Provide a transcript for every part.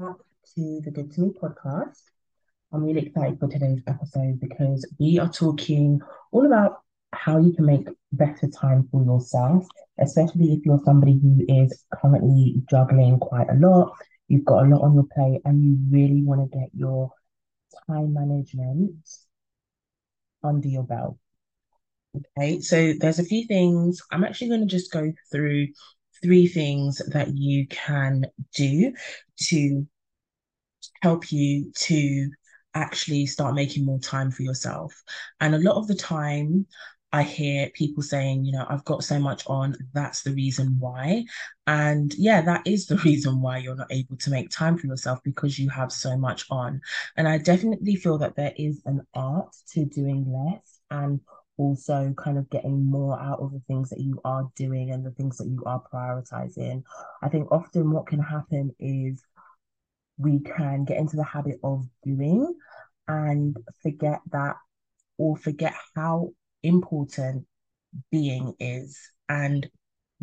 back to the Good to Me podcast. I'm really excited for today's episode because we are talking all about how you can make better time for yourself, especially if you're somebody who is currently juggling quite a lot. You've got a lot on your plate and you really want to get your time management under your belt. Okay, so there's a few things. I'm actually going to just go through three things that you can do to help you to actually start making more time for yourself. And a lot of the time, I hear people saying, you know, I've got so much on, that's the reason why. And yeah, that is the reason why you're not able to make time for yourself because you have so much on. And I definitely feel that there is an art to doing less and also kind of getting more out of the things that you are doing and the things that you are prioritizing. I think often what can happen is we can get into the habit of doing and forget that or forget how important being is. And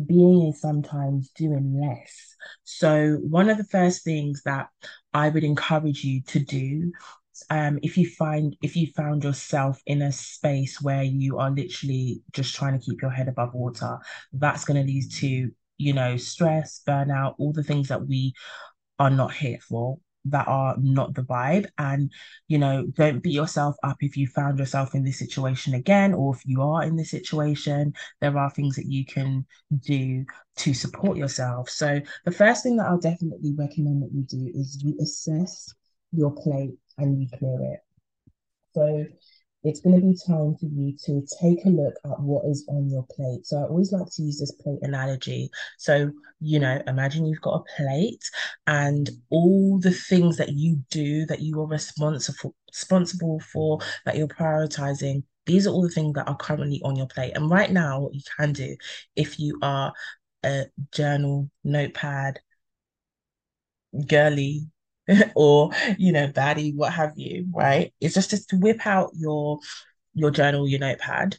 being is sometimes doing less. So, one of the first things that I would encourage you to do um, if you find if you found yourself in a space where you are literally just trying to keep your head above water, that's going to lead to you know stress, burnout, all the things that we are not here for that are not the vibe. And you know don't beat yourself up if you found yourself in this situation again or if you are in this situation there are things that you can do to support yourself. So the first thing that i'll definitely recommend that you do is you assess your plate and you clear it. So it's going to be time for you to take a look at what is on your plate. So I always like to use this plate analogy. So, you know, imagine you've got a plate and all the things that you do that you are responsible responsible for that you're prioritizing these are all the things that are currently on your plate and right now what you can do if you are a journal notepad girly or you know baddie what have you right? It's just to whip out your your journal your notepad.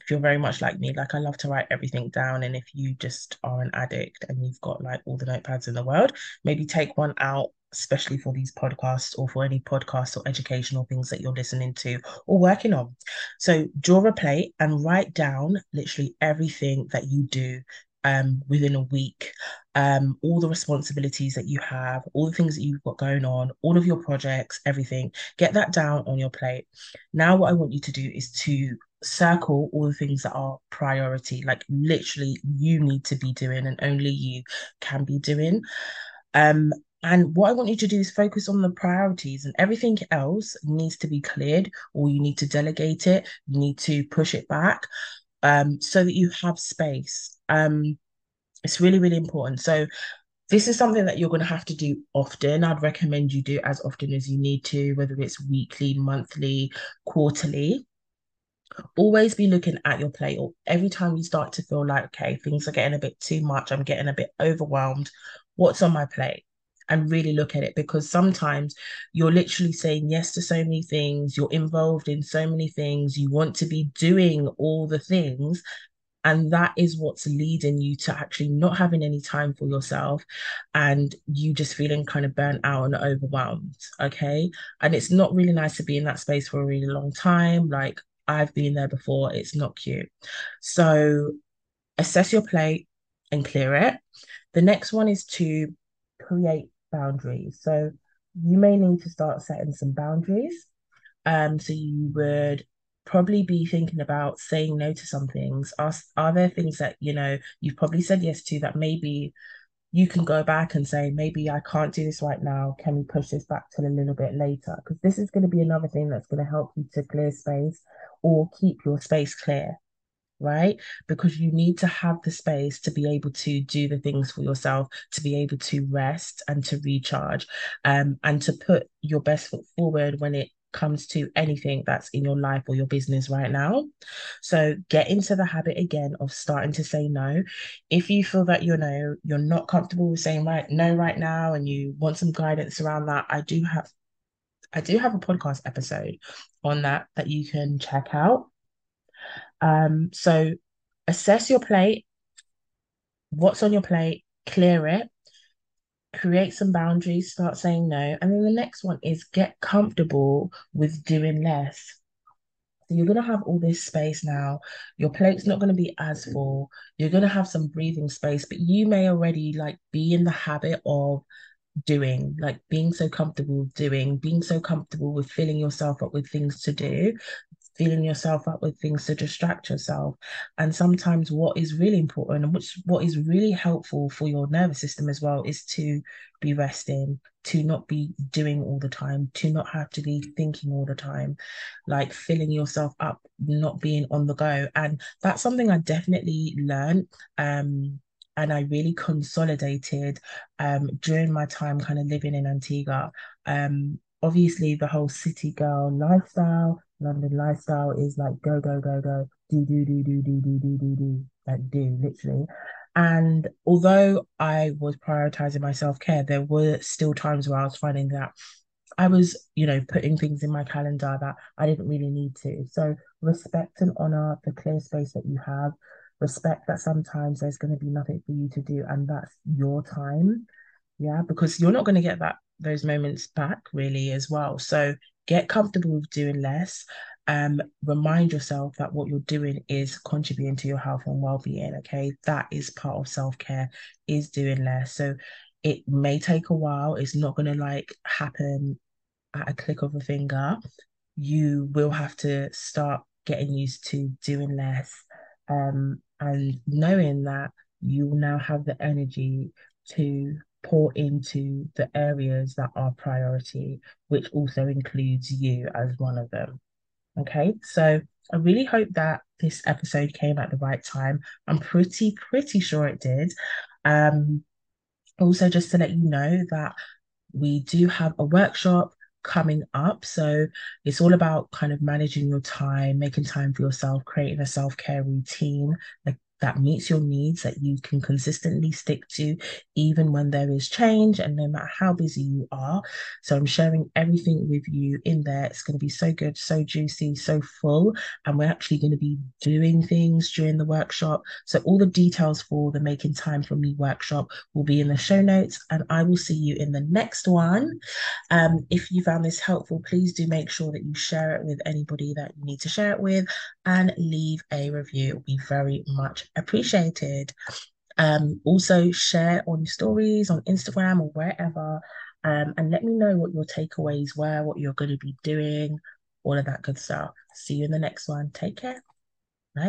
If you're very much like me like i love to write everything down and if you just are an addict and you've got like all the notepads in the world maybe take one out especially for these podcasts or for any podcasts or educational things that you're listening to or working on. So draw a plate and write down literally everything that you do um, within a week, um, all the responsibilities that you have, all the things that you've got going on, all of your projects, everything. Get that down on your plate. Now, what I want you to do is to circle all the things that are priority, like literally you need to be doing and only you can be doing. Um, and what I want you to do is focus on the priorities, and everything else needs to be cleared, or you need to delegate it, you need to push it back um, so that you have space. Um, it's really, really important. So this is something that you're going to have to do often. I'd recommend you do as often as you need to, whether it's weekly, monthly, quarterly. Always be looking at your plate, or every time you start to feel like, okay, things are getting a bit too much, I'm getting a bit overwhelmed. What's on my plate? and really look at it because sometimes you're literally saying yes to so many things, you're involved in so many things, you want to be doing all the things. And that is what's leading you to actually not having any time for yourself and you just feeling kind of burnt out and overwhelmed. Okay. And it's not really nice to be in that space for a really long time. Like I've been there before, it's not cute. So assess your plate and clear it. The next one is to create boundaries. So you may need to start setting some boundaries. Um, so you would probably be thinking about saying no to some things. Are, are there things that, you know, you've probably said yes to that maybe you can go back and say, maybe I can't do this right now. Can we push this back till a little bit later? Because this is going to be another thing that's going to help you to clear space or keep your space clear right? Because you need to have the space to be able to do the things for yourself, to be able to rest and to recharge, um, and to put your best foot forward when it comes to anything that's in your life or your business right now. So get into the habit again of starting to say no. If you feel that you know you're not comfortable with saying right no right now and you want some guidance around that, I do have I do have a podcast episode on that that you can check out. Um, so assess your plate, what's on your plate, clear it, create some boundaries, start saying no. And then the next one is get comfortable with doing less. So you're going to have all this space now. Your plate's not going to be as full. You're going to have some breathing space, but you may already like be in the habit of doing, like being so comfortable doing, being so comfortable with filling yourself up with things to do filling yourself up with things to distract yourself. And sometimes what is really important and which what is really helpful for your nervous system as well is to be resting, to not be doing all the time, to not have to be thinking all the time, like filling yourself up, not being on the go. And that's something I definitely learned. Um, and I really consolidated um, during my time kind of living in Antigua. Um, obviously, the whole city girl lifestyle, London lifestyle is like go, go, go, go, do, do, do, do, do, do, do, do, do, like do, literally. And although I was prioritizing my self care, there were still times where I was finding that I was, you know, putting things in my calendar that I didn't really need to. So respect and honor the clear space that you have. Respect that sometimes there's going to be nothing for you to do, and that's your time. Yeah, because you're not going to get that those moments back really as well. So get comfortable with doing less. Um, remind yourself that what you're doing is contributing to your health and well-being. Okay, that is part of self-care, is doing less. So it may take a while. It's not gonna like happen at a click of a finger. You will have to start getting used to doing less. Um, and knowing that you now have the energy to pour into the areas that are priority, which also includes you as one of them. Okay, so I really hope that this episode came at the right time. I'm pretty, pretty sure it did. Um, also, just to let you know that we do have a workshop coming up. So it's all about kind of managing your time, making time for yourself, creating a self care routine, like that meets your needs that you can consistently stick to even when there is change and no matter how busy you are. So i'm sharing everything with you in there. It's going to be so good so juicy so full. And we're actually going to be doing things during the workshop. So all the details for the making time for me workshop will be in the show notes and i will see you in the next one. Um, if you found this helpful please do make sure that you share it with anybody that you need to share it with and leave a review it will be very much appreciated. Um, also share on stories on Instagram or wherever, um, and let me know what your takeaways were, what you're going to be doing, all of that good stuff. See you in the next one. Take care.